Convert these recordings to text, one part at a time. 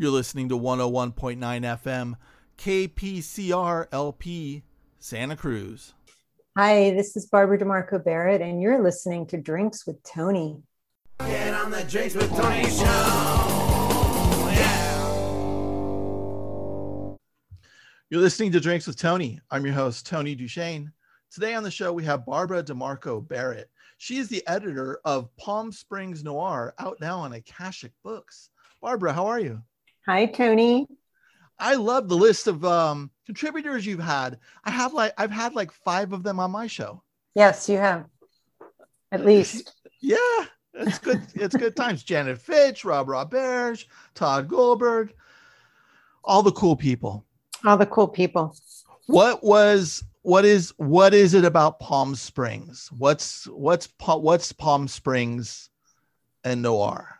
You're listening to 101.9 FM, KPCR LP, Santa Cruz. Hi, this is Barbara DeMarco Barrett, and you're listening to Drinks with Tony. Get on the Drinks with Tony show. Yeah. You're listening to Drinks with Tony. I'm your host, Tony Duchesne. Today on the show, we have Barbara DeMarco Barrett. She is the editor of Palm Springs Noir, out now on Akashic Books. Barbara, how are you? Hi, Tony. I love the list of um, contributors you've had. I have like I've had like five of them on my show. Yes, you have. At least. Yeah, it's good. it's good times. Janet Fitch, Rob Roberge, Tod Goldberg, all the cool people. All the cool people. What was what is what is it about Palm Springs? What's what's what's Palm Springs and noir?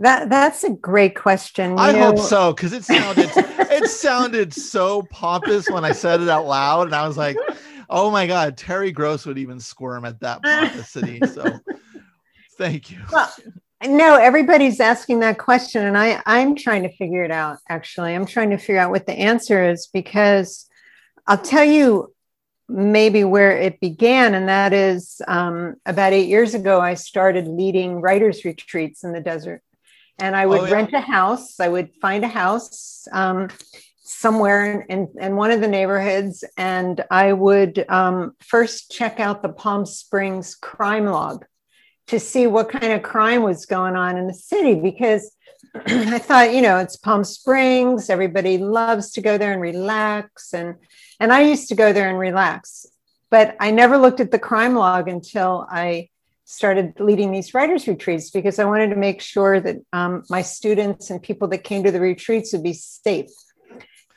That that's a great question. You I know, hope so because it sounded it sounded so pompous when I said it out loud, and I was like, "Oh my god, Terry Gross would even squirm at that pomposity." So, thank you. Well, no, everybody's asking that question, and I I'm trying to figure it out. Actually, I'm trying to figure out what the answer is because I'll tell you maybe where it began, and that is um, about eight years ago. I started leading writers retreats in the desert and I would oh, yeah. rent a house. I would find a house um, somewhere in, in, one of the neighborhoods, and I would um, first check out the Palm Springs crime log to see what kind of crime was going on in the city because I thought, you know, it's Palm Springs. Everybody loves to go there and relax, and and I used to go there and relax, but I never looked at the crime log until I started leading these writers retreats because I wanted to make sure that um, my students and people that came to the retreats would be safe.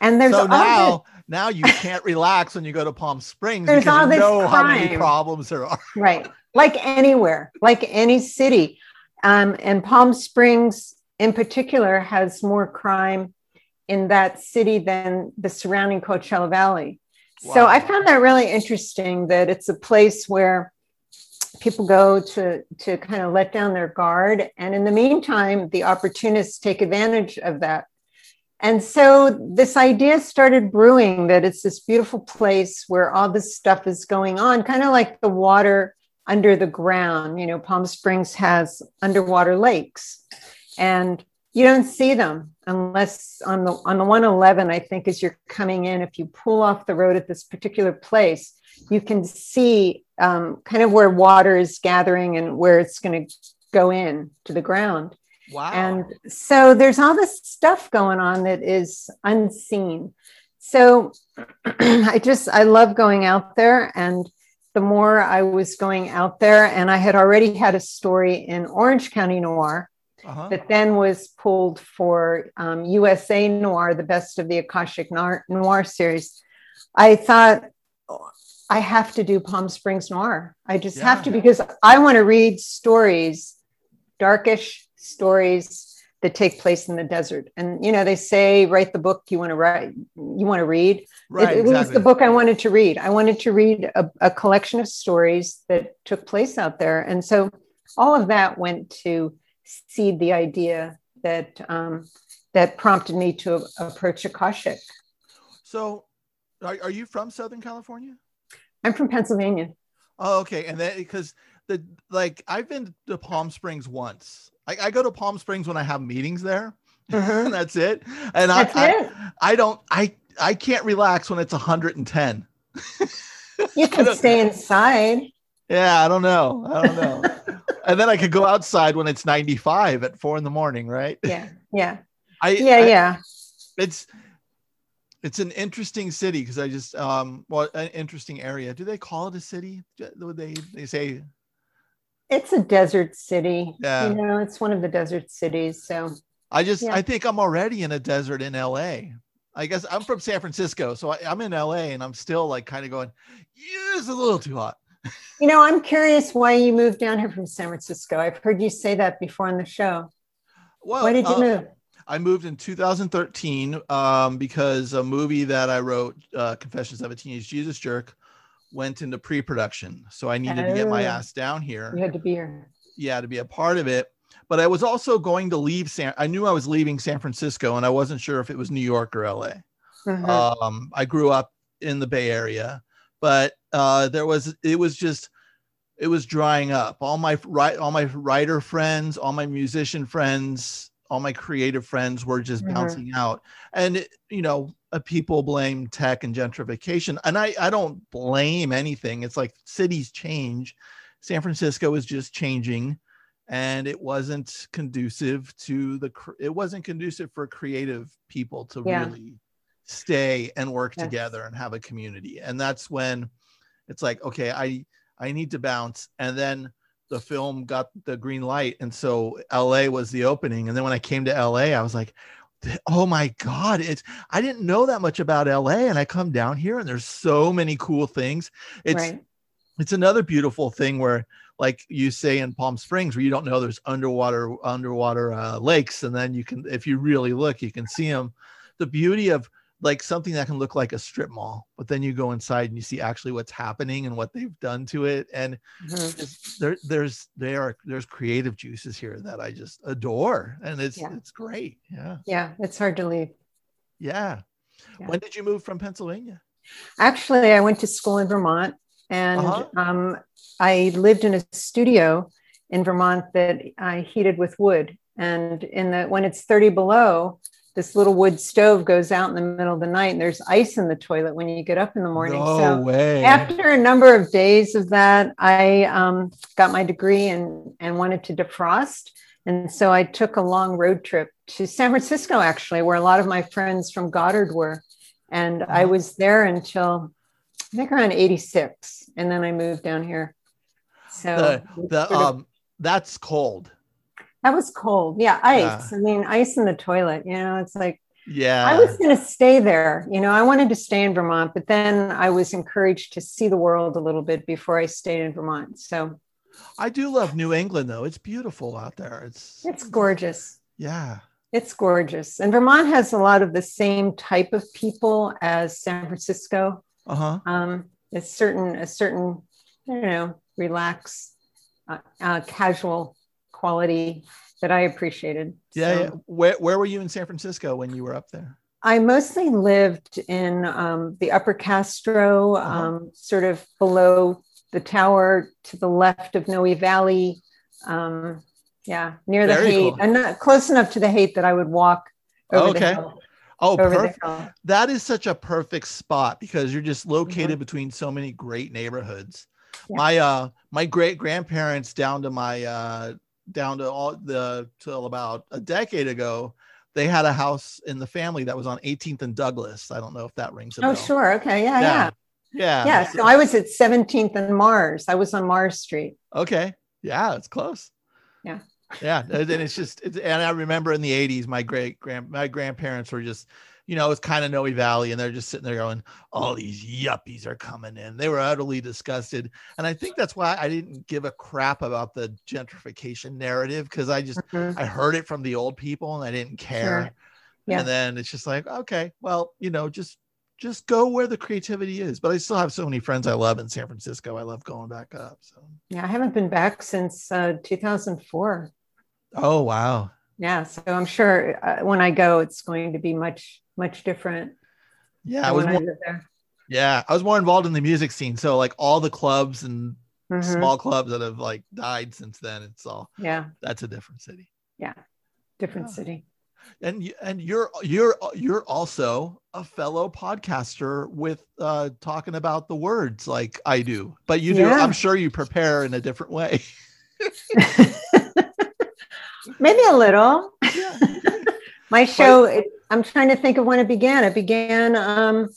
And there's so now this, now you can't relax when you go to Palm Springs because you know crime. how many problems there are. Right, like anywhere, like any city, um, and Palm Springs in particular has more crime in that city than the surrounding Coachella Valley. Wow. So I found that really interesting that it's a place where people go to to kind of let down their guard. And in the meantime the opportunists take advantage of that. And so this idea started brewing that it's this beautiful place where all this stuff is going on kind of like the water under the ground. You know palm springs has underwater lakes and you don't see them unless on the on the 111 i think as you're coming in if you pull off the road at this particular place you can see um, kind of where water is gathering and where it's going to go in to the ground. Wow. And so there's all this stuff going on that is unseen. So I just, I love going out there. And the more I was going out there, and I had already had a story in Orange County Noir uh-huh. that then was pulled for um, USA Noir, the best of the Akashic Noir, Noir series. I thought, I have to do Palm Springs Noir. I just yeah. have to because I want to read stories, darkish stories that take place in the desert. And you know, they say write the book you want to write, you want to read. Right, it, it exactly. was the book I wanted to read. I wanted to read a, a collection of stories that took place out there. And so all of that went to seed the idea that um, that prompted me to approach Akashic. So, are, are you from Southern California? I'm from Pennsylvania. Oh, okay. And then because the like I've been to Palm Springs once. I, I go to Palm Springs when I have meetings there. Mm-hmm. that's it. And that's I, it. I I don't I I can't relax when it's 110. you can stay inside. Yeah, I don't know. I don't know. and then I could go outside when it's 95 at four in the morning, right? Yeah. Yeah. I, yeah, I, yeah. It's it's an interesting city because I just um well an interesting area. Do they call it a city? Would they they say it's a desert city. Yeah. You know, it's one of the desert cities. So I just yeah. I think I'm already in a desert in LA. I guess I'm from San Francisco, so I, am in LA and I'm still like kind of going, yeah, it's a little too hot. You know, I'm curious why you moved down here from San Francisco. I've heard you say that before on the show. Well, why did you uh, move? I moved in 2013 um, because a movie that I wrote, uh, Confessions of a Teenage Jesus Jerk, went into pre-production. So I needed oh, to get my oh. ass down here. You had to be here. Yeah, to be a part of it. but I was also going to leave San. I knew I was leaving San Francisco, and I wasn't sure if it was New York or LA. Mhm. Um, I grew up in the Bay Area, but uh, there was it was just it was drying up. All my right, all my writer friends, all my musician friends, all my creative friends were just Mhm. bouncing out, and you know, uh, people blame tech and gentrification, and I I don't blame anything. It's like cities change. San Francisco is just changing and it wasn't conducive to the it wasn't conducive for creative people to Yeah. really stay and work Yes. together and have a community and that's when it's like okay i i need to bounce and then the film got the green light and so la was the opening and then when i came to la i was like oh my god it's i didn't know that much about la and i come down here and there's so many cool things it's right. it's another beautiful thing where like you say in palm springs where you don't know there's underwater underwater uh, lakes and then you can if you really look you can see them the beauty of like something that can look like a strip mall but then you go inside and you see actually what's happening and what they've done to it and Mhm. there there's there are there's creative juices here that i just adore and it's Yeah. it's great yeah Yeah, it's hard to leave. yeah Yeah. when did you move from pennsylvania Actually, I went to school in Vermont and Uh-huh. um, I lived in a studio in Vermont that I heated with wood. And in the when it's 30 below, this little wood stove goes out in the middle of the night and there's ice in the toilet when you get up in the morning. no so way after a number of days of that, I um, got my degree and, and wanted to defrost. And so I took a long road trip to San Francisco, actually, where a lot of my friends from Goddard were. And I Uh-huh. was there until I think around 86. And then I moved down here. So the, the of- um that's cold that was cold. Yeah, ice. I mean, ice in the toilet. You know, it's like yeah I was going to stay there. You know, I wanted to stay in Vermont, but then I was encouraged to see the world a little bit before I stayed in Vermont. So I do love New England though. It's beautiful out there. It's it's gorgeous. yeah. It's gorgeous. And Vermont has a lot of the same type of people as San Francisco. Uh-huh. Um, it's certain, a certain, I don't know, relaxed, uh, uh, casual quality that I appreciated. Yeah, So- yeah. Where where were you in San Francisco when you were up there? I mostly lived in um, the Upper Castro, Uh-huh. um, sort of below the tower to the left of Noe Valley. Um, yeah, near the Very Haight, cool. and not close enough to the Haight that I would walk over the Okay. hill. Oh, perfect. That is such a perfect spot because you're just Mm-hmm. located between so many great neighborhoods. Yeah. My uh my great grandparents down to my uh down to all the till about a decade ago, they had a house in the family that was on 18th and Douglas. I don't know if that rings a Oh, sure. Okay. Yeah. Yeah. Yeah. Yeah. So I was at 17th and Mars. I was on Mars Street. Okay. Yeah, it's close. Yeah. Yeah. And it's just, it's, and I remember in the 80s, my great grand, my grandparents were just, you know, it's kind of Noe Valley, and they're just sitting there going, all these yuppies are coming in. They were utterly disgusted. And I think that's why I didn't give a crap about the gentrification narrative because I just, Mhm. I heard it from the old people and I didn't care. Yeah. And then it's just like, okay, well, you know, just, just go where the creativity is. But I still have so many friends I love in San Francisco. I love going back up. So, Yeah. I haven't been back since uh, 2004. oh, wow. Yeah. So I'm sure uh, when I go, it's going to be much, much different. Yeah, I was more, there. yeah, I was more involved in the music scene. So like all the clubs and Mhm. small clubs that have like died since then, it's all Yeah. that's a different city. Yeah different Yeah. city. And and you're you're you're also a fellow podcaster with uh talking about the words like I do. But you do Yeah. I'm sure you prepare in a different way. Maybe a little. yeah. My show, it, I'm trying to think of when it began. It began, um,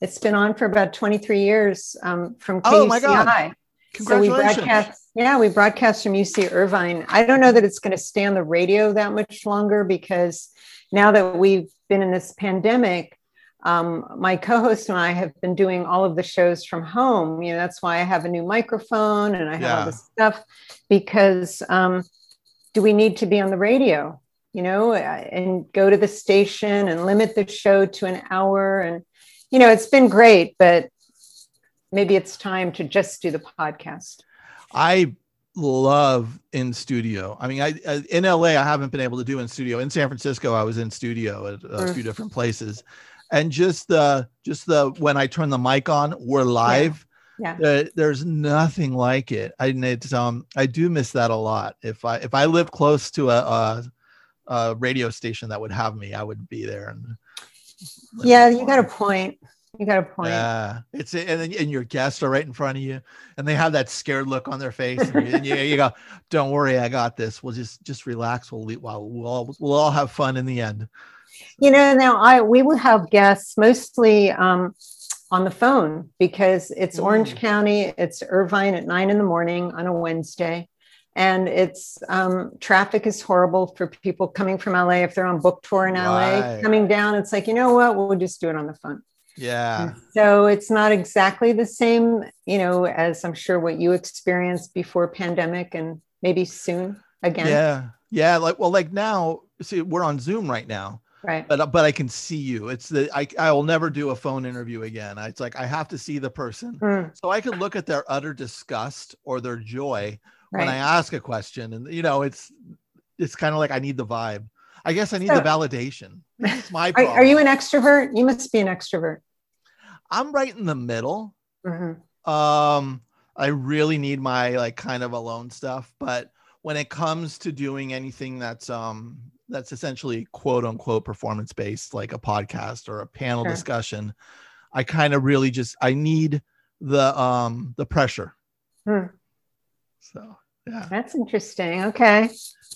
it's been on for about 23 years um, from KUCI. Oh my God. So we broadcast, yeah, we broadcast from UC Irvine. I don't know that it's going to stay on the radio that much longer because now that we've been in this pandemic, um, my co-host and I have been doing all of the shows from home. You know, that's why I have a new microphone and I have Yeah. all this stuff because um, do we need to be on the radio? You know, uh, and go to the station and limit the show to an hour. And, you know, it's been great, but maybe it's time to just do the podcast. I love in studio. I mean, I, I in LA I haven't been able to do in studio. In San Francisco, I was in studio at a Mm. few different places, and just the just the when I turn the mic on, we're live. Yeah. Uh, there's nothing like it. I it's um I do miss that a lot. If I if I lived close to a, a, a radio station that would have me, I would be there. And Yeah, you got a point. You got a point. Yeah, it's and then and your guests are right in front of you, and they have that scared look on their face, and you, and you, you go, "Don't worry, I got this. We'll just just relax. We'll well, we'll all we'll all have fun in the end." You know, now I we will have guests mostly um, on the phone because it's Orange Mm. County, it's Irvine at nine in the morning on a Wednesday, and it's um, traffic is horrible for people coming from LA if they're on book tour in LA. Right. Coming down, it's like you know what, we'll just do it on the phone. Yeah, So it's not exactly the same, you know, as I'm sure what you experienced before pandemic and maybe soon again. yeah, yeah. Like well, like now, see, we're on Zoom right now, Right. but but I can see you. It's the I I will never do a phone interview again. It's like I have to see the person, Mm, so I can look at their utter disgust or their joy when I ask a question, and you know, it's it's kind of like I need the vibe. I guess I need So- the validation. It's my Are, are you an extrovert? You must be an extrovert. I'm right in the middle. Mhm. Um, I really need my like kind of alone stuff, but when it comes to doing anything that's um that's essentially quote unquote performance based, like a podcast or a panel Sure. discussion, I kind of really just I need the um the pressure. Hmm. So yeah, That's interesting. Okay.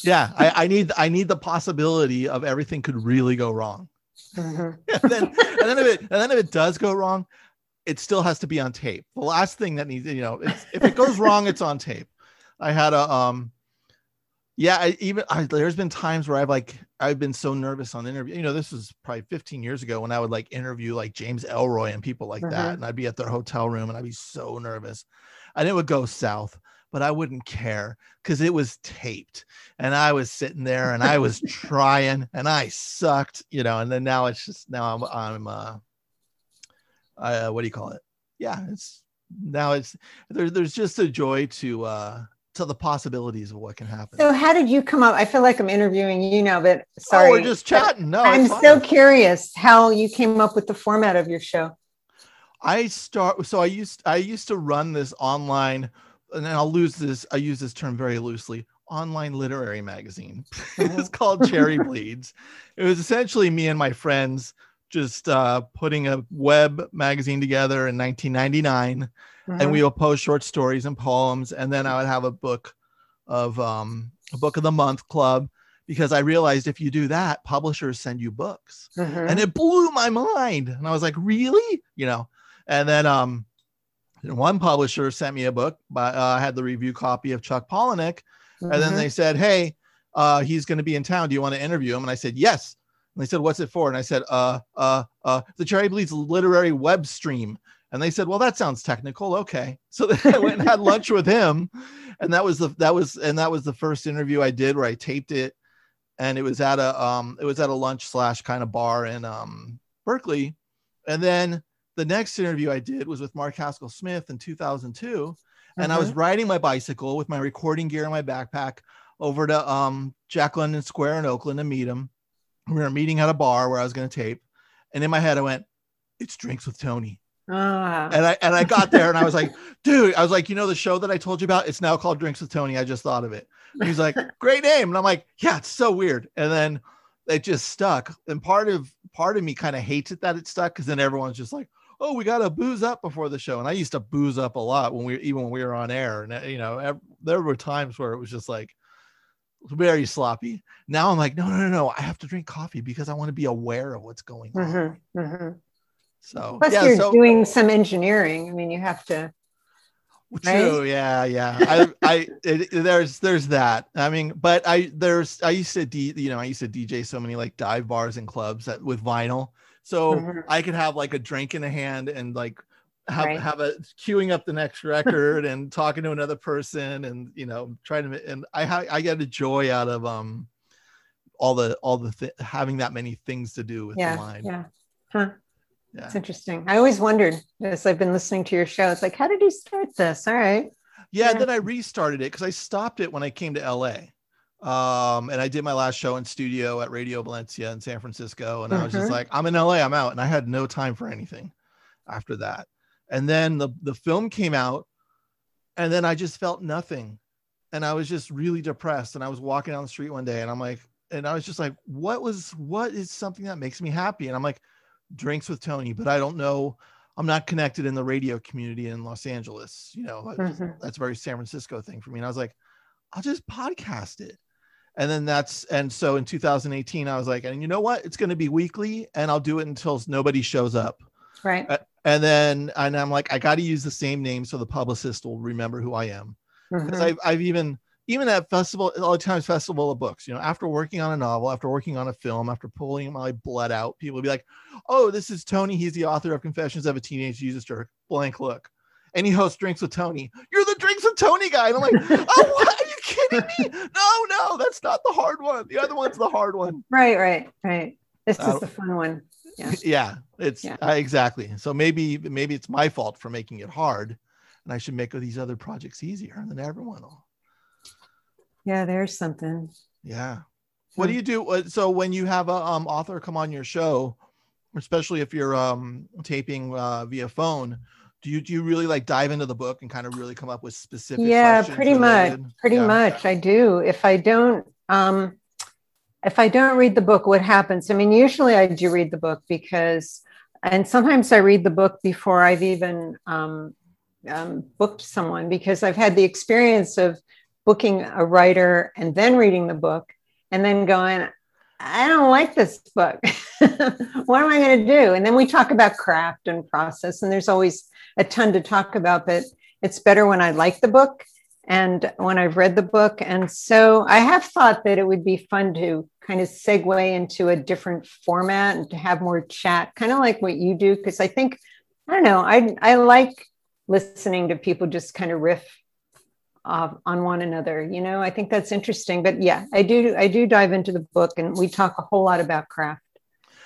yeah, I, I need I need the possibility of everything could really go wrong. Mhm. and then and then if it and then if it does go wrong, it still has to be on tape. The last thing that needs, you know, it's, if it goes wrong, it's on tape. I had a um, yeah, I even I, there's been times where I've like I've been so nervous on interview. You know, this was probably 15 years ago when I would like interview like James Ellroy and people like Mhm. that, and I'd be at their hotel room and I'd be so nervous, and it would go south. But I wouldn't care because it was taped, and I was sitting there and I was trying, and I sucked, you know. And then now it's just now I'm I'm uh, uh what do you call it? Yeah, it's now it's there, there's just a joy to uh to the possibilities of what can happen. So how did you come up? I feel like I'm interviewing you now, but oh, sorry. we're just chatting. No, I'm so curious how you came up with the format of your show. I start so I used I used to run this online and then I'll lose this I use this term very loosely online literary magazine. it's called Cherry Bleeds. It was essentially me and my friends just uh, putting a web magazine together in 1999 and Mhm. we would post short stories and poems and then i would have a book of um, a book of the month club because i realized if you do that publishers send you books. Mhm. and it blew my mind and i was like really? You know? And then um one publisher sent me a book but uh, i had the review copy of chuck palahniuk and then Mhm. they said hey uh, he's going to be in town. Do you want to interview him? And i said yes. And they said what's it for? And i said uh uh uh the cherry bleeds literary web stream and they said well that sounds technical. Okay. So then i went and had lunch with him. And that was the that was and that was the first interview i did where i taped it. And it was at a um it was at a lunch slash kind of bar in um berkeley. And then the next interview i did was with mark haskell smith in 2002 and I was Mhm. riding my bicycle with my recording gear in my backpack over to um, Jack London Square in Oakland to meet him. We were meeting at a bar where I was going to tape, and in my head I went, "It's drinks with Tony," Ah. and I and I got there and I was like, "Dude," I was like, "You know the show that I told you about? It's now called Drinks with Tony. I just thought of it." And he's like, "Great name," and I'm like, "Yeah, it's so weird." And then it just stuck, and part of part of me kind of hates it that it stuck because then everyone's just like, oh, we got to booze up before the show. And I used to booze up a lot when we, even when we were on air. And, uh, you know, ev- there were times where it was just like very sloppy. Now I'm like, no, no, no, no. I have to drink coffee because I want to be aware of what's going on. Mhm. Mhm. So, Plus, yeah, you're so doing some engineering. I mean, you have to. true. Yeah. Yeah. I, I, it, there's, there's that. I mean, but I, there's, I used to, D, you know, I used to DJ so many like dive bars and clubs that with vinyl. So Mhm. I could have like a drink in a hand and like have Right. have a queuing up the next record and talking to another person and you know trying to and I ha- I get a joy out of um all the all the th- having that many things to do with Yeah. the mind. Yeah. Huh. Yeah. It's interesting. I always wondered as I've been listening to your show. It's like, how did you start this? All right. Yeah, yeah. then I restarted it because I stopped it when I came to LA. Um, and I did my last show in studio at Radio Valencia in San Francisco. And mm-hmm. I was just mm-hmm. like, I'm in LA, I'm out. And I had no time for anything after that. And then the, the film came out, and then I just felt nothing. And I was just really depressed. And I was walking down the street one day and I'm like, and I was just like, what was what is something that makes me happy? And I'm like, drinks with Tony, but I don't know. I'm not connected in the radio community in Los Angeles. You know, mm-hmm. that's a very San Francisco thing for me. And I was like, I'll just podcast it. And then that's and so in 2018, I was like, and you know what? It's going to be weekly, and I'll do it until nobody shows up. Right. Uh, and then and I'm like, I got to use the same name so the publicist will remember who I am. Because mm-hmm. I've I've even even at festival, all the times festival of books, you know, after working on a novel, after working on a film, after pulling my blood out, people will be like, "Oh, this is Tony. He's the author of Confessions of a Teenage Jesus Jerk." Blank look, and he hosts Drinks with Tony. You're the Drinks with Tony guy, and I'm like, "Oh, what? Are you kidding me? No, no, that's not the hard one. The other one's the hard one." Right, right, right. This uh, is the fun one. Yeah, yeah it's yeah. Uh, exactly. So maybe maybe it's my fault for making it hard, and I should make these other projects easier, and then everyone will yeah, there's something. Yeah. What do you do? So when you have a um, author come on your show, especially if you're um, taping uh, via phone, do you do you really like dive into the book and kind of really come up with specific? Yeah, pretty related? much. Pretty yeah. much, I do. If I don't, um, if I don't read the book, what happens? I mean, usually I do read the book because, and sometimes I read the book before I've even um, um, booked someone because I've had the experience of booking a writer and then reading the book and then going, I don't like this book. what am I going to do? And then we talk about craft and process, and there's always a ton to talk about, but it's better when I like the book and when I've read the book. And so I have thought that it would be fun to kind of segue into a different format and to have more chat, kind of like what you do. Cause I think, I don't know, I, I like listening to people just kind of riff uh, on one another you know? I think that's interesting but yeah i do i do dive into the book and we talk a whole lot about craft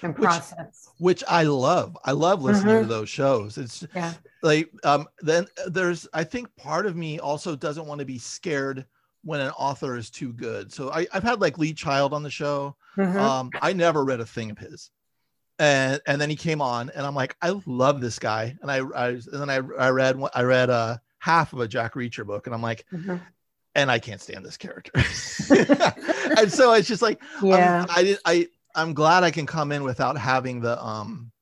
and process. which, which i love. I love listening mm-hmm. to those shows. It's yeah. like um then there's i think part of me also doesn't want to be scared when an author is too good. So I, i've had like lee child on the show. Mm-hmm. um i never read a thing of his. And and then he came on and i'm like i love this guy. And i, I and then i i read i read uh half of a Jack Reacher book, and I'm like, mm-hmm. and I can't stand this character. and so it's just like, yeah, I did, I I'm glad I can come in without having the um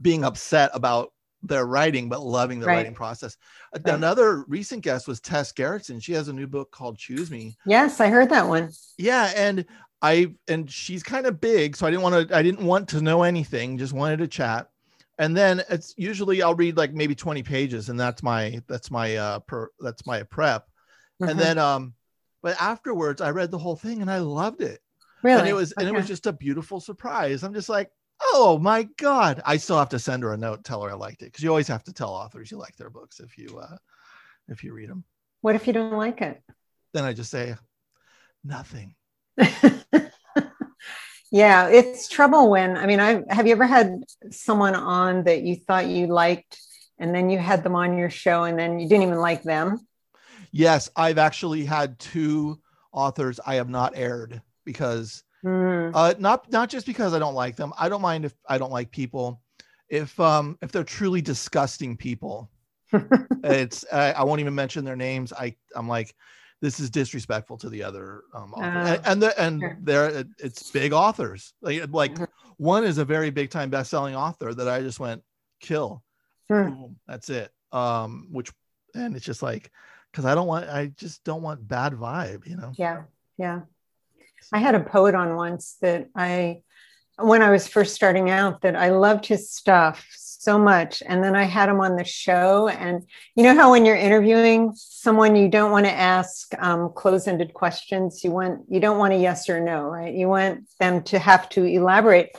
being upset about their writing, but loving the right. writing process. Right. Another recent guest was Tess Gerritsen. She has a new book called Choose Me. Yes, I heard that one. Yeah, and I and she's kind of big, so I didn't want to. I didn't want to know anything. Just wanted to chat and then it's usually I'll read like maybe 20 pages and that's my that's my uh per that's my prep. Mm-hmm. And then um but afterwards I read the whole thing and I loved it. Really? And it was okay. and it was just a beautiful surprise. I'm just like, oh my God. I still have to send her a note, tell her I liked it. Because you always have to tell authors you like their books if you uh if you read them. What if you don't like it? Then I just say nothing. Yeah, it's trouble when I mean, I have you ever had someone on that you thought you liked and then you had them on your show and then you didn't even like them? Yes, I've actually had two authors I have not aired because mm. uh, not not just because I don't like them. I don't mind if I don't like people. If um if they're truly disgusting people, it's I, I won't even mention their names. I I'm like this is disrespectful to the other um, author. Uh, and, and the, and sure. they're it's big authors. Like like mm-hmm. one is a very big time best selling author that I just went kill. Sure. Boom, that's it. Um, which and it's just like because I don't want I just don't want bad vibe, you know. Yeah, yeah. I had a poet on once that I when I was first starting out that I loved his stuff so much. And then I had him on the show. And you know how when you're interviewing someone, you don't want to ask um, close-ended questions. You want you don't want a yes or no, right? You want them to have to elaborate.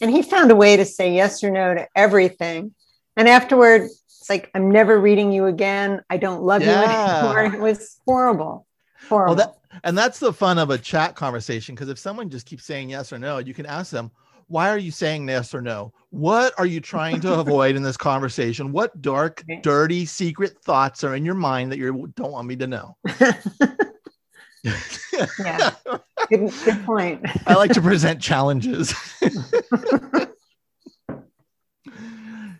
And he found a way to say yes or no to everything. And afterward, it's like, I'm never reading you again. I don't love yeah. you anymore. It was horrible. Horrible. Well, that, and that's the fun of a chat conversation because if someone just keeps saying yes or no, you can ask them, why are you saying yes or no? What are you trying to avoid in this conversation? What dark, dirty, secret thoughts are in your mind that you don't want me to know? yeah, good, good point. I like to present challenges.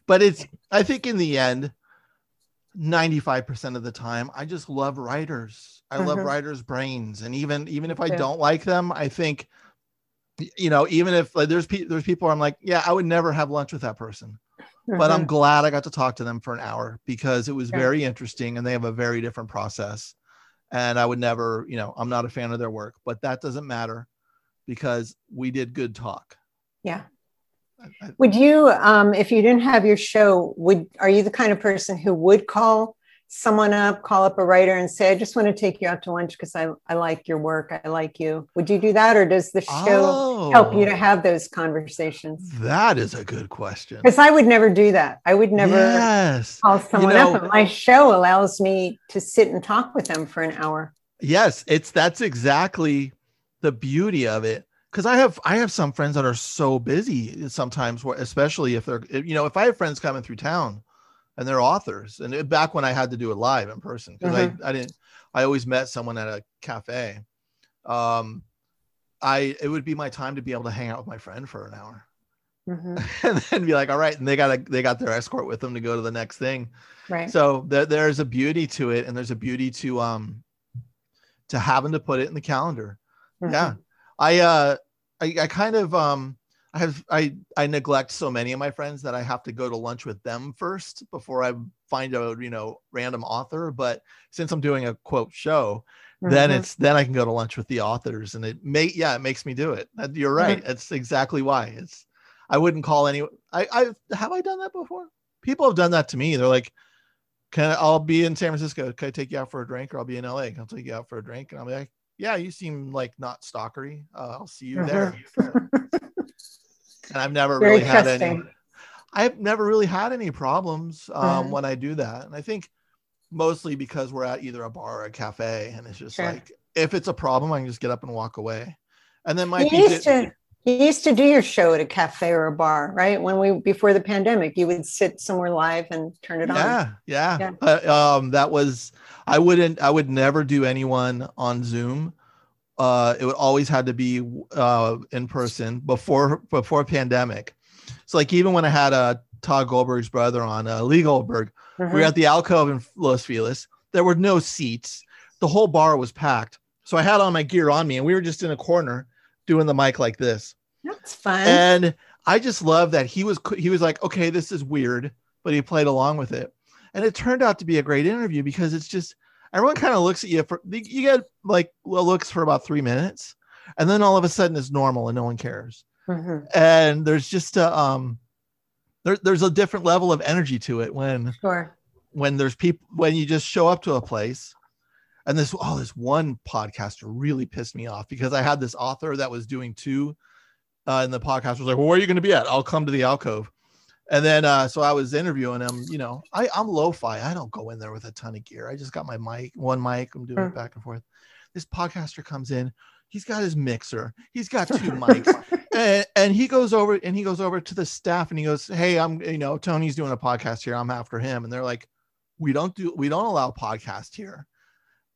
but it's, I think in the end, 95% of the time, I just love writers. I love Mhm. writers' brains. And even, even if I Yeah. don't like them, I think, you know, even if like, there's, pe- there's people I'm like, yeah, I would never have lunch with that person but I'm Mhm. glad I got to talk to them for an hour because it was Yeah. very interesting and they have a very different process. And I would never, you know, I'm not a fan of their work, but that doesn't matter because we did good talk. yeah. I- I- Would you, um, if you didn't have your show, would are you the kind of person who would call someone up, call up a writer, and say, "I just want to take you out to lunch because I I like your work, I like you." Would you do that, or does the show help you to Oh, have those conversations? That is a good question. Because I would never do that. I would never Yes. call someone know- up. But my show allows me to sit and talk with them for an hour. Yes, it's that's exactly the beauty of it. Because I have I have some friends that are so busy sometimes, where- especially if they're you know if I have friends coming through town and they're authors, and it- back when I had to do it live in person because I I didn't I always met someone at a cafe. Um, I it would be my time to be able to hang out with my friend for an hour Mhm. and then be like, all right, and they got a they got their escort with them to go to the next thing Right. so there, there's a beauty to it and there's a beauty to um to having to put it in the calendar Mhm. yeah i uh I, I kind of um i have i i neglect so many of my friends that i have to go to lunch with them first before i find a you know random author but since i'm doing a quote show then Mhm. it's then i can go to lunch with the authors and it may yeah it makes me do it. You're right. It's exactly why. It's i wouldn't call any i i have i done that before? People have done that to me. They're like can I, i'll be in san francisco. Can i take you out for a drink? Or i'll be in la Can i'll take you out for a drink? And i'll be like yeah you seem like not stalkery. Uh, i'll see you there and i've never Very really had any. I've never really had any problems um, Mhm. when I do that. And I think mostly because we're at either a bar or a cafe. And it's just Sure. like, if it's a problem, I can just get up and walk away. And then my You used to you used to do your show at a cafe or a bar, right? When we before the pandemic, you would sit somewhere live and turn it on. yeah, yeah. Yeah. Uh, um, that was, I wouldn't, I would never do anyone on Zoom. Uh, it would always had to be uh, in person before before pandemic. So like even when I had uh, Tod Goldberg's brother on, uh, Lee Goldberg. We were at the alcove in Los Feliz. There were no seats. The whole bar was packed. So I had all my gear on me and we were just in a corner doing the mic like this. That's fun. And I just love that he was he was like, "Okay, this is weird," but he played along with it. And it turned out to be a great interview because it's just everyone kind of looks at you for you get like well looks for about 3 minutes and then all of a sudden it's normal and no one cares Mhm. and there's just a um there, there's a different level of energy to it when Sure. when there's people when you just show up to a place and this oh this one podcaster really pissed me off because i had this author that was doing two uh, and the podcast was like well where are you going to be at i'll come to the alcove and then uh, so i was interviewing him you know I, i'm lo-fi. I don't go in there with a ton of gear. I just got my mic one mic i'm doing it back and forth. This podcaster comes in. He's got his mixer. He's got two mics. And, and he goes over and he goes over to the staff and he goes hey i'm you know tony's doing a podcast here. I'm after him. And they're like we don't do we don't allow podcast here.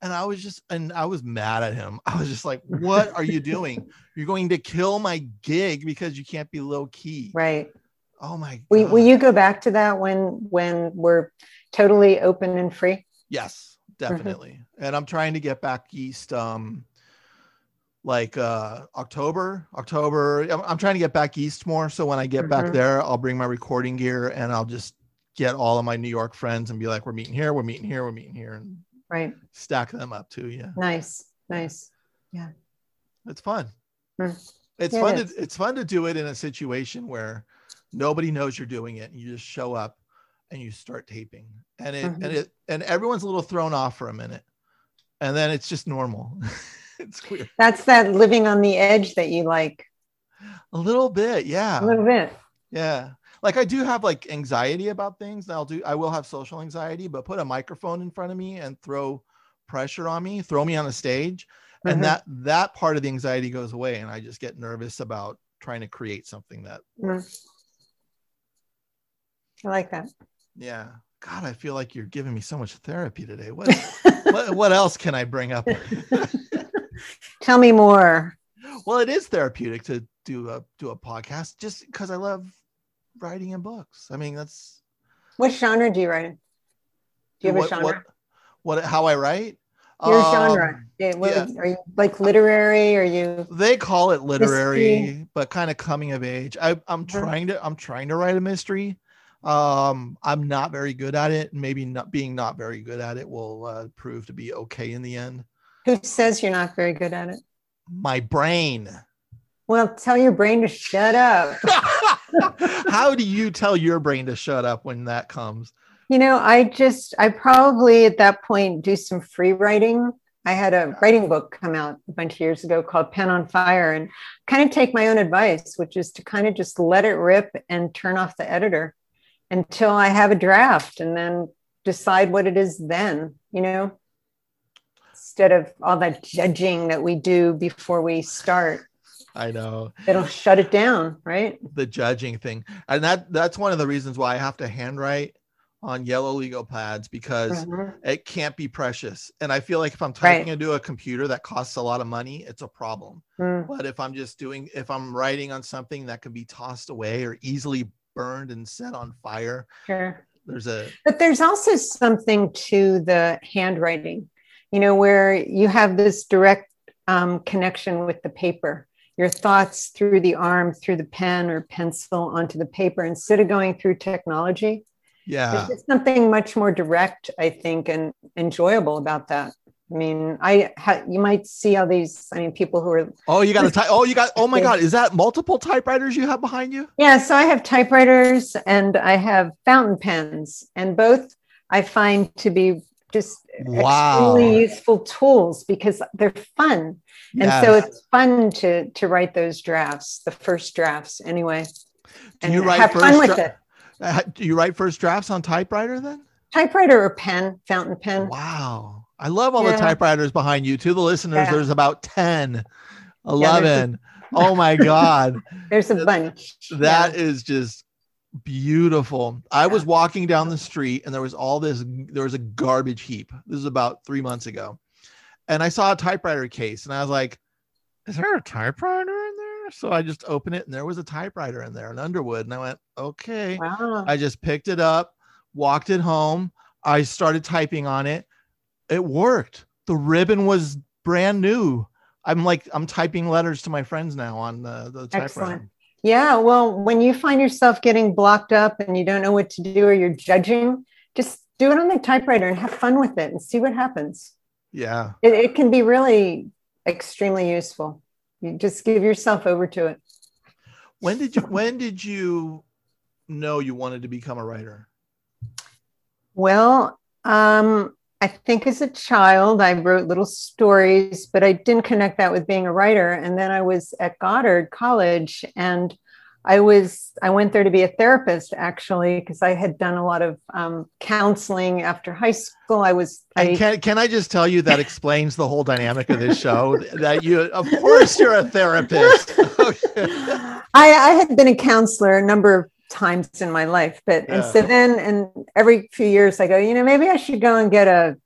And i was just and i was mad at him. I was just like what are you doing? You're going to kill my gig because you can't be low key Right. Oh my Will, God. will you go back to that when when we're totally open and free? yes Mm-hmm. definitely and i'm trying to get back east um like uh october october i'm, I'm trying to get back east more so when i get back Mhm. there i'll bring my recording gear and i'll just get all of my new york friends and be like we're meeting here we're meeting here we're meeting here and Right. stack them up too yeah Nice. Nice. Yeah. It's fun Hmm. it's Yeah, fun is. to it's fun to do it in a situation where nobody knows you're doing it and you just show up and you start taping and it Mhm. and it and everyone's a little thrown off for a minute and then it's just normal it's weird That's that living on the edge that you like a little bit yeah a little bit. yeah like i do have like anxiety about things and i'll do i will have social anxiety but put a microphone in front of me and throw pressure on me throw me on a stage and Mhm. that that part of the anxiety goes away and i just get nervous about trying to create something that Mm. I like that. yeah god i feel like you're giving me so much therapy today what what, what else can i bring up Tell me more. well it is therapeutic to do a do a podcast just because i love writing in books i mean that's What genre do you write in? Do you have what, a genre? what what how i write Your Um, genre. Yeah, what yeah. Are you like literary? Are you? they call it literary Mystery. but kind of coming of age I, i'm Mhm. trying to i'm trying to write a mystery um i'm not very good at it and maybe not being not very good at it will uh, prove to be okay in the end Who says you're not very good at it? my brain Well, tell your brain to shut up. how do you tell your brain to shut up when that comes You know, I just, I probably at that point do some free writing. I had a writing book come out a bunch of years ago called Pen on Fire and kind of take my own advice, which is to kind of just let it rip and turn off the editor until I have a draft and then decide what it is then, you know, instead of all that judging that we do before we start. i know It'll shut it down, right? the judging thing and that that's one of the reasons why i have to handwrite on yellow legal pads because Mhm. it can't be precious and i feel like if i'm Right. typing into a computer that costs a lot of money it's a problem Mm. but if i'm just doing if i'm writing on something that can be tossed away or easily burned and set on fire Sure. there's a But there's also something to the handwriting, you know, where you have this direct um, connection with the paper, your thoughts through the arm, through the pen or pencil onto the paper, instead of going through technology. yeah There's something much more direct, I think, and enjoyable about that. I mean, I ha- you might see all these. I mean, people who are oh you got to type oh you got oh my god is that multiple typewriters you have behind you Yeah, so I have typewriters and I have fountain pens, and both I find to be just Wow. extremely useful tools because they're fun. And so it's fun to to write those drafts, the first drafts anyway. do and you write have first fun with dra- it. uh, do you write first drafts on typewriter then Typewriter or pen, fountain pen. wow i love all the typewriters behind you to the listeners Yeah. there's about 10 there's 11 oh my god There's a bunch. That Yeah. is just beautiful. I was walking down the street and there was all this, there was a garbage heap. This is about three months ago. And I saw a typewriter case and I was like, is there a typewriter in there? So I just opened it and there was a typewriter in there, an Underwood. And I went, okay. Wow. I just picked it up, walked it home. I started typing on it. It worked. The ribbon was brand new. I'm like, I'm typing letters to my friends now on the, the typewriter. Yeah, well, when you find yourself getting blocked up and you don't know what to do or you're judging, just do it on the typewriter and have fun with it and see what happens. Yeah. It, it can be really extremely useful. You just give yourself over to it. when did you when did you know you wanted to become a writer Well, um, I think as a child, I wrote little stories, but I didn't connect that with being a writer. And then I was at Goddard College and I was I went there to be a therapist actually because I had done a lot of um, counseling after high school. I was I, can, can i just tell you that explains the whole dynamic of this show that you of course you're a therapist I, I had been a counselor a number of times in my life, but and so then and every few years I go, you know, maybe I should go and get a,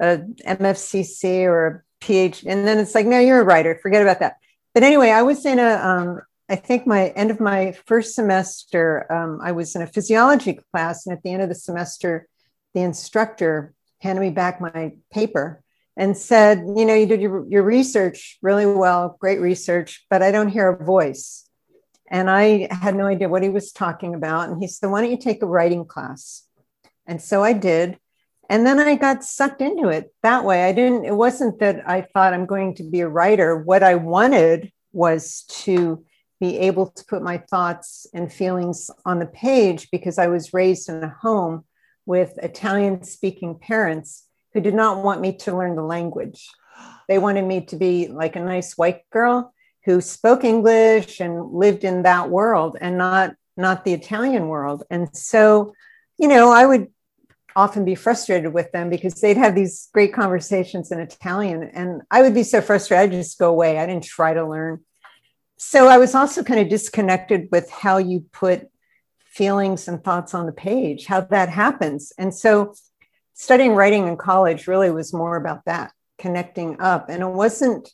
a MFCC or a PhD. And then it's like, no, you're a writer. Forget about that. But anyway, I was in a, um, I think my end of my first semester, um, I was in a physiology class, and at the end of the semester, the instructor handed me back my paper and said, you know, you did your, your research really well, great research, but I don't hear a voice. And I had no idea what he was talking about. And he said, why don't you take a writing class? And so I did. And then I got sucked into it that way. I didn't, it wasn't that I thought I'm going to be a writer. What I wanted was to be able to put my thoughts and feelings on the page because I was raised in a home with Italian speaking parents who did not want me to learn the language. They wanted me to be like a nice white girl who spoke English and lived in that world and not not the Italian world. And so, you know, I would often be frustrated with them because they'd have these great conversations in Italian and I would be so frustrated I'd just go away. I didn't try to learn. so I was also kind of disconnected with how you put feelings and thoughts on the page, how that happens. And so studying writing in college really was more about that, connecting up. And it wasn't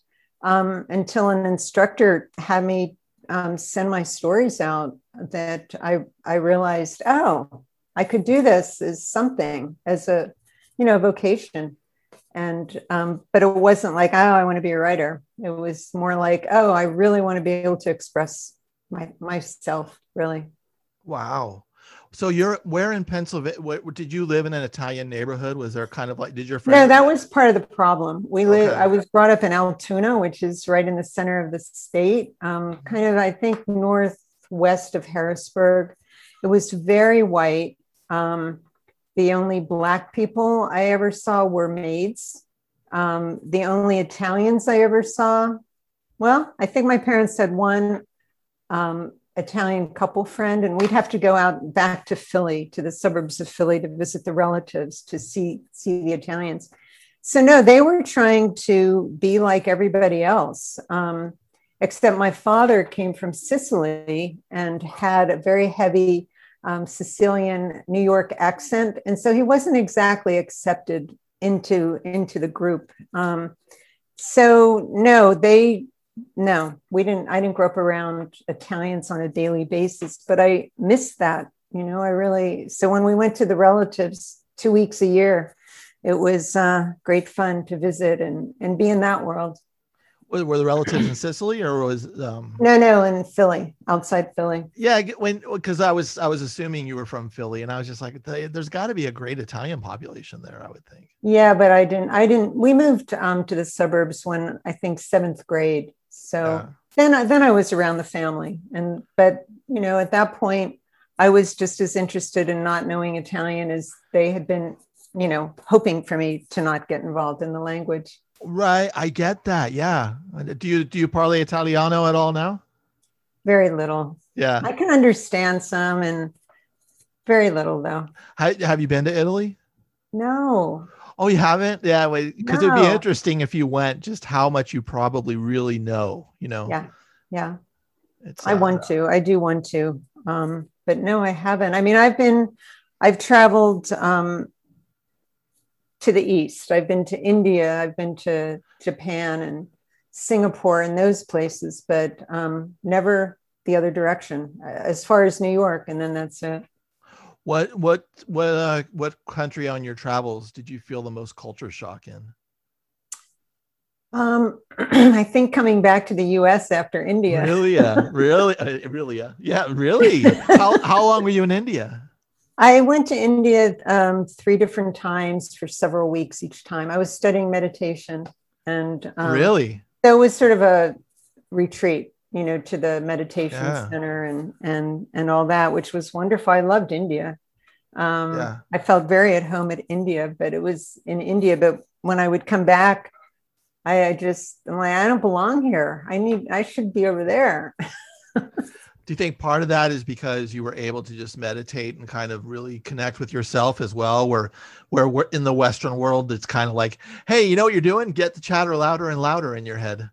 um, until an instructor had me um, send my stories out that I, I realized, oh, I could do this as something, as a, you know, vocation. And, um, but it wasn't like, oh, I want to be a writer. It was more like, oh, I really want to be able to express my, myself, really. Wow. So you're where in Pennsylvania? What, did you live in an Italian neighborhood? Was there kind of like did your friend? No, that was part of the problem. We live. Okay. I was brought up in Altoona, which is right in the center of the state, um, kind of I think northwest of Harrisburg. It was very white. Um, the only black people I ever saw were maids. Um, the only Italians I ever saw, well, I think my parents had one um, Italian couple friend, and we'd have to go out back to Philly, to the suburbs of Philly, to visit the relatives to see see the Italians. So no, they were trying to be like everybody else. Um, except my father came from Sicily and had a very heavy um, Sicilian New York accent, and so he wasn't exactly accepted into into the group. Um, so no, they no, we didn't. I didn't grow up around Italians on a daily basis, but I missed that. You know, I really. So when we went to the relatives two weeks a year, it was uh, great fun to visit and and be in that world. Were the relatives in Sicily or was um no no in Philly outside Philly yeah when because I was I was assuming you were from Philly and I was just like there's got to be a great Italian population there I would think yeah but I didn't I didn't we moved um to the suburbs when I think seventh grade so yeah. then, I, then I was around the family, and but you know at that point I was just as interested in not knowing Italian as they had been, you know, hoping for me to not get involved in the language. Right, I get that. Yeah. Do you do you parlay Italiano at all now? Very little. Yeah. I can understand some and very little though. have you been to Italy? No. Oh, you haven't? Yeah, because no. it'd be interesting if you went, just how much you probably really know. You know. Yeah, yeah. It's, I uh, want to. I do want to. Um, but no, I haven't. I mean, I've been, I've traveled um, to the east. I've been to India. I've been to Japan and Singapore and those places, but um, never the other direction as far as New York. And then that's it. What what what uh, what country on your travels did you feel the most culture shock in? Um, I think coming back to the U.S. after India. Really? Yeah. really? Uh, really? Yeah. Yeah. Really? how how long were you in India? I went to India um, three different times for several weeks each time. I was studying meditation, and um, really, that was sort of a retreat you know, to the meditation yeah. center and and and all that, which was wonderful. I loved India. Um, yeah. I felt very at home at India, but it was in India. But when I would come back, I, I just I'm like, I don't belong here. I need I should be over there. Do you think part of that is because you were able to just meditate and kind of really connect with yourself as well? Where, where we're in the Western world, it's kind of like, hey, you know what you're doing? Get the chatter louder and louder in your head.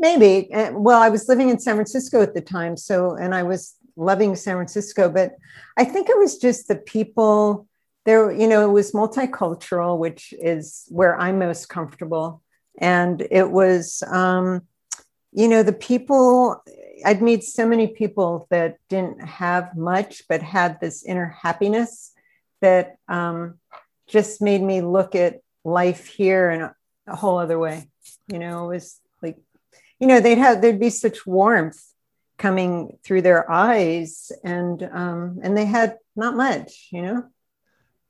Maybe. Well, I was living in San Francisco at the time. So, and I was loving San Francisco, but I think it was just the people there, you know, it was multicultural, which is where I'm most comfortable. And it was, um, you know, the people, I'd meet so many people that didn't have much, but had this inner happiness that um, just made me look at life here in a, a whole other way. You know, it was you know, they'd have there'd be such warmth coming through their eyes, and um, and they had not much, you know,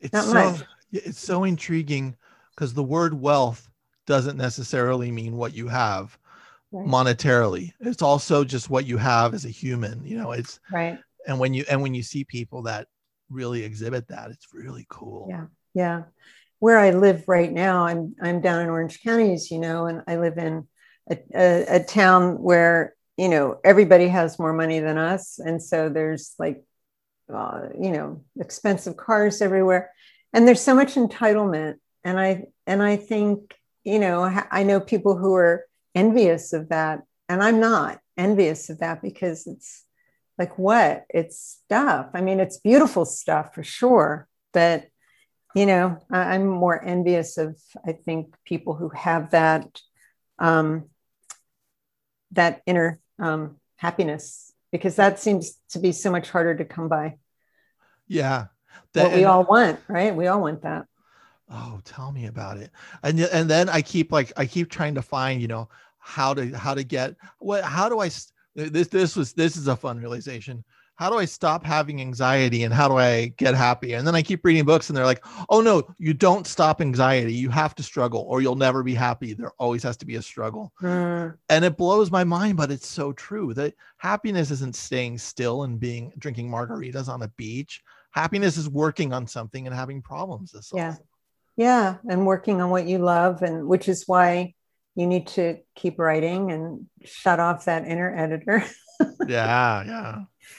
it's not so, much. It's so intriguing because the word wealth doesn't necessarily mean what you have right. monetarily. It's also just what you have as a human. You know, it's right. And when you and when you see people that really exhibit that, it's really cool. Yeah, yeah. Where I live right now, I'm I'm down in Orange Counties, you know, and I live in a, a, a town where you know everybody has more money than us. And so there's like uh, you know expensive cars everywhere. And there's so much entitlement. And i and i think you know i know people who are envious of that. And i'm not envious of that because it's like what? It's stuff. I mean, it's beautiful stuff for sure, but you know, I, am more envious of I think people who have that um, that inner um, happiness because that seems to be so much harder to come by. Yeah, that, what we all want, right? We all want that. Oh, tell me about it. And and then I keep like I keep trying to find, you know, how to how to get what how do I this this was this is a fun realization how do I stop having anxiety and how do I get happy? And then I keep reading books and they're like, oh no, you don't stop anxiety. You have to struggle or you'll never be happy. There always has to be a struggle. Mm. And it blows my mind, but it's so true that happiness isn't staying still and being drinking margaritas on a beach. Happiness is working on something and having problems. Solve. Yeah. Yeah. And working on what you love. And which is why you need to keep writing and shut off that inner editor. yeah. Yeah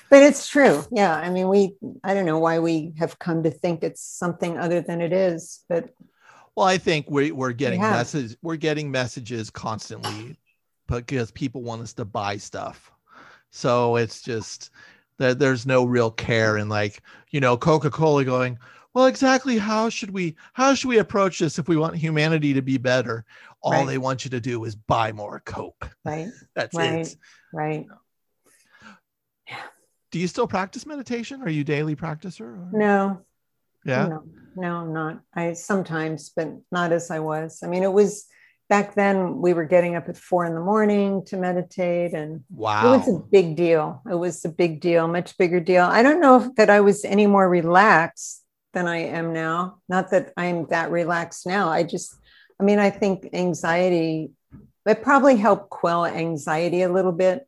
but it's true. Yeah i mean we i don't know why we have come to think it's something other than it is but well i think we, we're getting yeah. messages we're getting messages constantly because people want us to buy stuff. So it's just that there's no real care in like you know coca-cola going well exactly how should we how should we approach this if we want humanity to be better? All right. they want you to do is buy more coke. Right. That's right. it right do you still practice meditation? Are you daily practicer? Or? No. Yeah. No, no, I'm not. I sometimes, but not as I was. I mean, it was back then we were getting up at four in the morning to meditate and wow. it was a big deal. It was a big deal, much bigger deal. I don't know if that I was any more relaxed than I am now. Not that I'm that relaxed now. I just, I mean, I think anxiety, it probably helped quell anxiety a little bit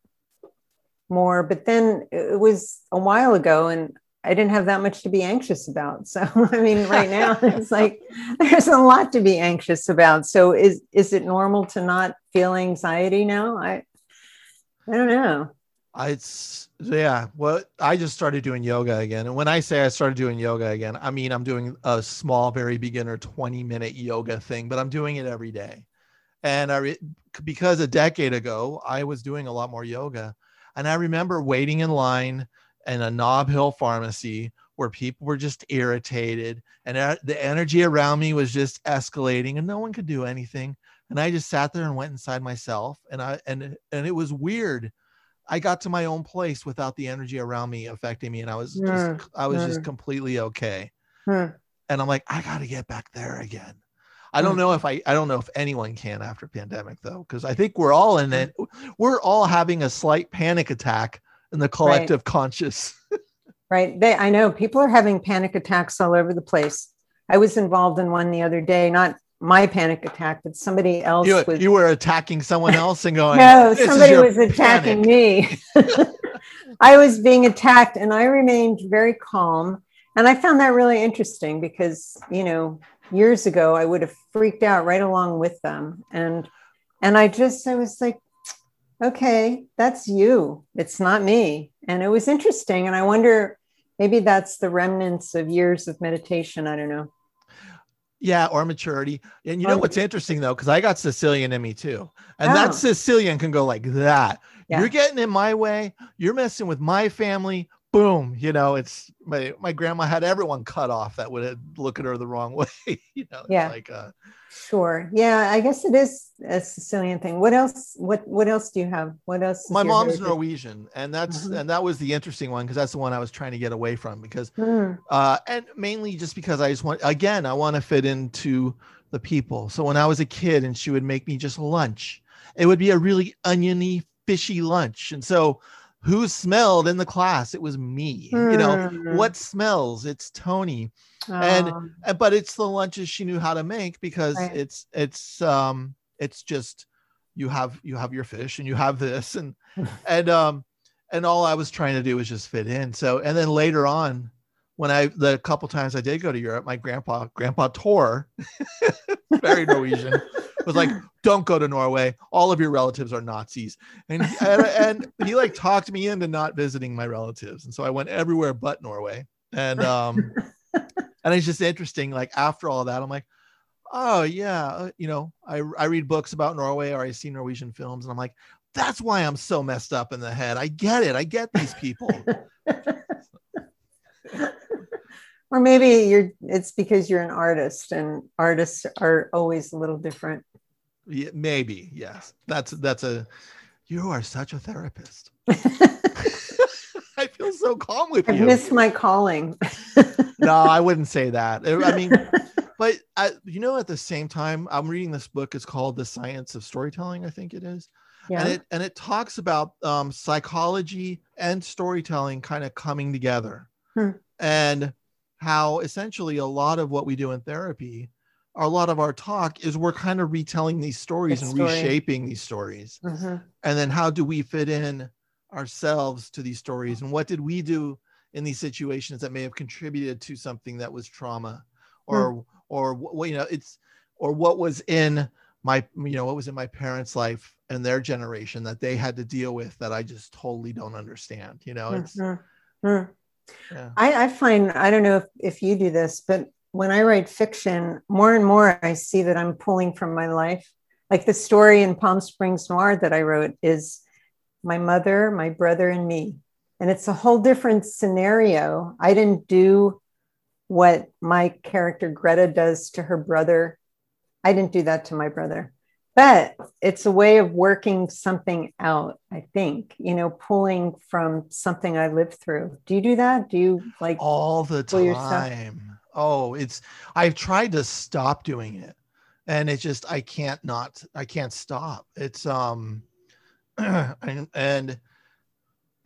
more. But then it was a while ago and I didn't have that much to be anxious about. So I mean, right now it's like there's a lot to be anxious about. So is is it normal to not feel anxiety now? I I don't know. I, it's yeah. Well, I just started doing yoga again, and when I say I started doing yoga again, I mean I'm doing a small, very beginner 20 minute yoga thing, but I'm doing it every day. And I because a decade ago I was doing a lot more yoga, and I remember waiting in line in a Nob Hill pharmacy where people were just irritated and the energy around me was just escalating and no one could do anything. And I just sat there and went inside myself and I and and it was weird. I got to my own place without the energy around me affecting me and I was just I was just completely okay. And I'm like I got to get back there again. I don't mm. know if I I don't know if anyone can after pandemic though, because I think we're all in mm. it. We're all having a slight panic attack in the collective right. conscious. right. They I know people are having panic attacks all over the place. I was involved in one the other day, not my panic attack, but somebody else you, was you were attacking someone else and going, No, somebody was attacking panic. me. I was being attacked and I remained very calm. And I found that really interesting because, you know, years ago i would have freaked out right along with them. And and i just i was like okay that's you. It's not me. And it was interesting. And i wonder maybe that's the remnants of years of meditation. I don't know. Yeah or maturity. And you know what's interesting though? Because i got sicilian in me too. And oh. that sicilian can go like that. Yeah. you're getting in my way. You're messing with my family boom, you know, it's my my grandma had everyone cut off that would look at her the wrong way. you know, yeah. like uh sure. Yeah, I guess it is a Sicilian thing. What else? What what else do you have? What else? My mom's heritage? Norwegian, and that's mm-hmm. and that was the interesting one because that's the one I was trying to get away from because mm. uh and mainly just because I just want again, I want to fit into the people. So when I was a kid and she would make me just lunch, it would be a really oniony, fishy lunch. And so who smelled in the class it was me mm. you know hmm. what smells it's tony oh. and but it's the lunches she knew how to make because right. it's it's um it's just you have you have your fish and you have this and and um and all i was trying to do was just fit in so and then later on when i the couple times i did go to europe my grandpa grandpa Tor very norwegian was like, "Don't go to Norway. All of your relatives are Nazis." And and, and he like talked me into not visiting my relatives, and so I went everywhere but Norway. And um, and it's just interesting. Like after all that, I'm like, "Oh yeah, uh, you know, I I read books about Norway or I see Norwegian films, and I'm like." that's why I'm so messed up in the head. I get it. I get these people. or maybe you're it's because you're an artist and artists are always a little different. Yeah, maybe. Yes. That's that's a you are such a therapist. I feel so calm with I've you. missed my calling. no, I wouldn't say that. I mean, but I, you know, at the same time, I'm reading this book. It's called The Science of Storytelling. I think it is. Yeah. And it and it talks about um, psychology and storytelling kind of coming together, Hmm. and how essentially a lot of what we do in therapy, a lot of our talk is we're kind of retelling these stories and story. reshaping these stories, Mhm. and then how do we fit in ourselves to these stories, and what did we do in these situations that may have contributed to something that was trauma, or or what you know it's or what was in my you know what was in my parents' life and their generation that they had to deal with that I just totally don't understand. You know, it's Mhm. Mhm. I, I find I don't know if, if you do this, but when I write fiction, more and more I see that I'm pulling from my life. Like the story in Palm Springs Noir that I wrote is my mother, my brother, and me. And it's a whole different scenario. I didn't do what my character Greta does to her brother. I didn't do that to my brother. But it's a way of working something out, I think, you know, pulling from something I lived through. Do you do that? Do you like all the time. Oh, it's I've tried to stop doing it and it just I can't not I can't stop. It's um and and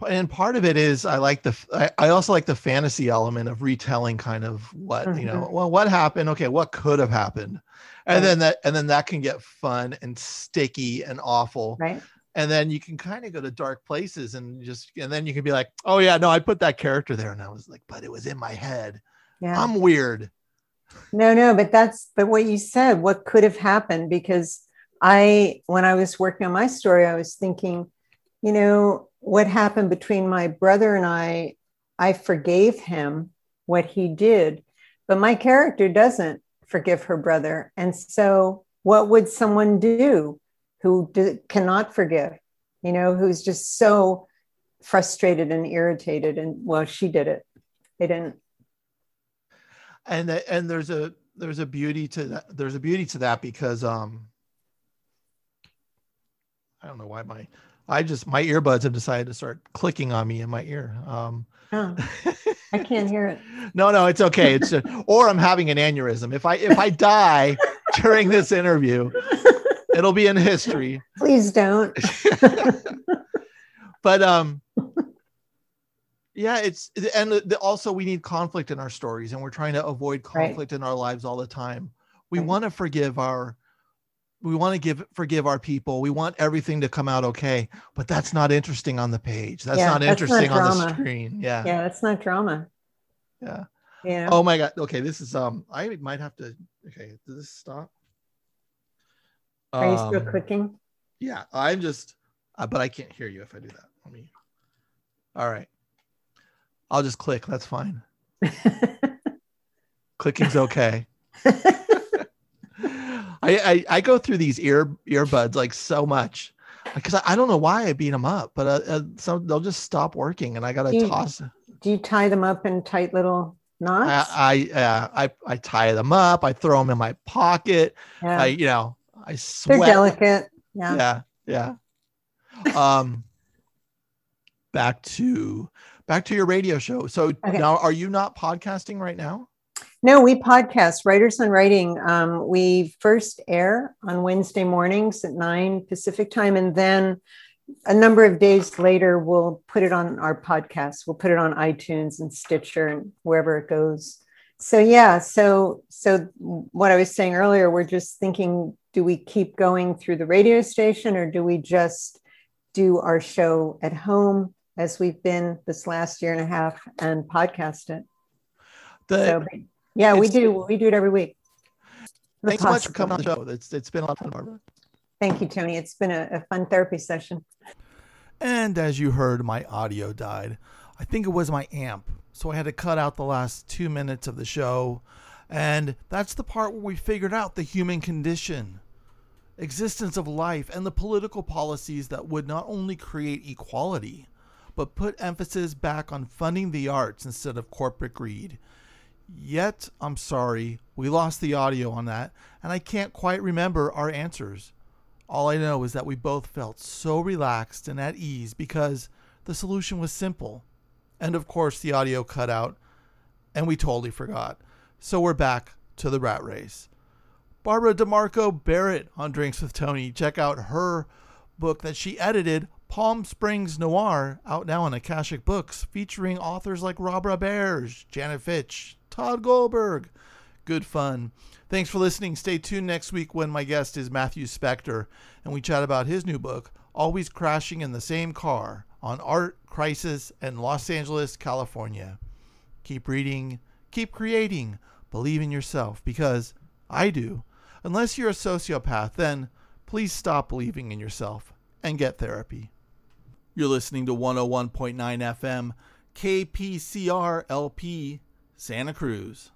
and part of it is I like the I, I also like the fantasy element of retelling kind of what you know Mhm. well what happened okay what could have happened and Right. then that and then that can get fun and sticky and awful right? and then you can kind of go to dark places and just and then you can be like oh yeah no i put that character there and i was like but it was in my head Yeah. i'm weird No, no, but that's but what you said, what could have happened because I when I was working on my story, I was thinking, you know, what happened between my brother and I, I forgave him what he did, but my character doesn't forgive her brother. And so what would someone do who do, cannot forgive? You know, who's just so frustrated and irritated and well, she did it. They didn't and and there's a there's a beauty to that there's a beauty to that because um i don't know why my i just my earbuds have decided to start clicking on me in my ear um Oh, I can't hear it. no no it's okay it's just, or i'm having an aneurysm if i if i die during this interview it'll be in history Please don't. but um yeah it's and the, also we need conflict in our stories and we're trying to avoid Right. conflict in our lives all the time we Right. want to forgive our we want to give forgive our people we want everything to come out okay but that's not interesting on the page that's Yeah, not that's not interesting on the screen yeah Yeah, that's not drama. yeah know? oh my god okay this is um i might have to okay does this stop Are you still clicking? Yeah, I'm just, uh, but I can't hear you if I do that. Let me. All right. I'll just click. That's fine. Clicking's okay. I, I I go through these ear earbuds like so much because I, I don't know why I beat them up, but uh, uh, so they'll just stop working, and I gotta You- toss. Do you tie them up in tight little knots? I I, uh, I I tie them up. I throw them in my pocket. yeah. I you know I sweat. They're delicate. Yeah. yeah yeah um back to back to your radio show so Okay. now are you not podcasting right now No, we podcast Writers on Writing. Um, we first air on Wednesday mornings at nine Pacific time, and then a number of days later, we'll put it on our podcast. We'll put it on iTunes and Stitcher and wherever it goes. So yeah, so so what I was saying earlier, we're just thinking: do we keep going through the radio station, or do we just do our show at home as we've been this last year and a half and podcast it? the, So, yeah, we do. We do it every week. The thanks so much for coming on the show it's it's been a lot of fun barbara Thank you, Tony. It's been a, a fun therapy session. and as you heard my audio died i think it was my amp so i had to cut out the last two minutes of the show and that's the part where we figured out the human condition existence of life, and the political policies that would not only create equality, but put emphasis back on funding the arts instead of corporate greed. Yet, I'm sorry, we lost the audio on that, and I can't quite remember our answers. All I know is that we both felt so relaxed and at ease because the solution was simple. And of course, the audio cut out, and we totally forgot. So we're back to the rat race. Barbara DeMarco Barrett on Drinks with Tony. Check out her book that she edited, Palm Springs Noir, out now on Akashic Books, featuring authors like Rob Roberge, Janet Fitch, Tod Goldberg. Good fun. Thanks for listening. Stay tuned next week when my guest is Matthew Specktor and we chat about his new book, Always Crashing in the Same Car, on art, crisis, and Los Angeles, California. Keep reading, keep creating, believe in yourself because I do. Unless you're a sociopath, then please stop believing in yourself and get therapy. You're listening to 101.9 FM, KPCR LP, Santa Cruz.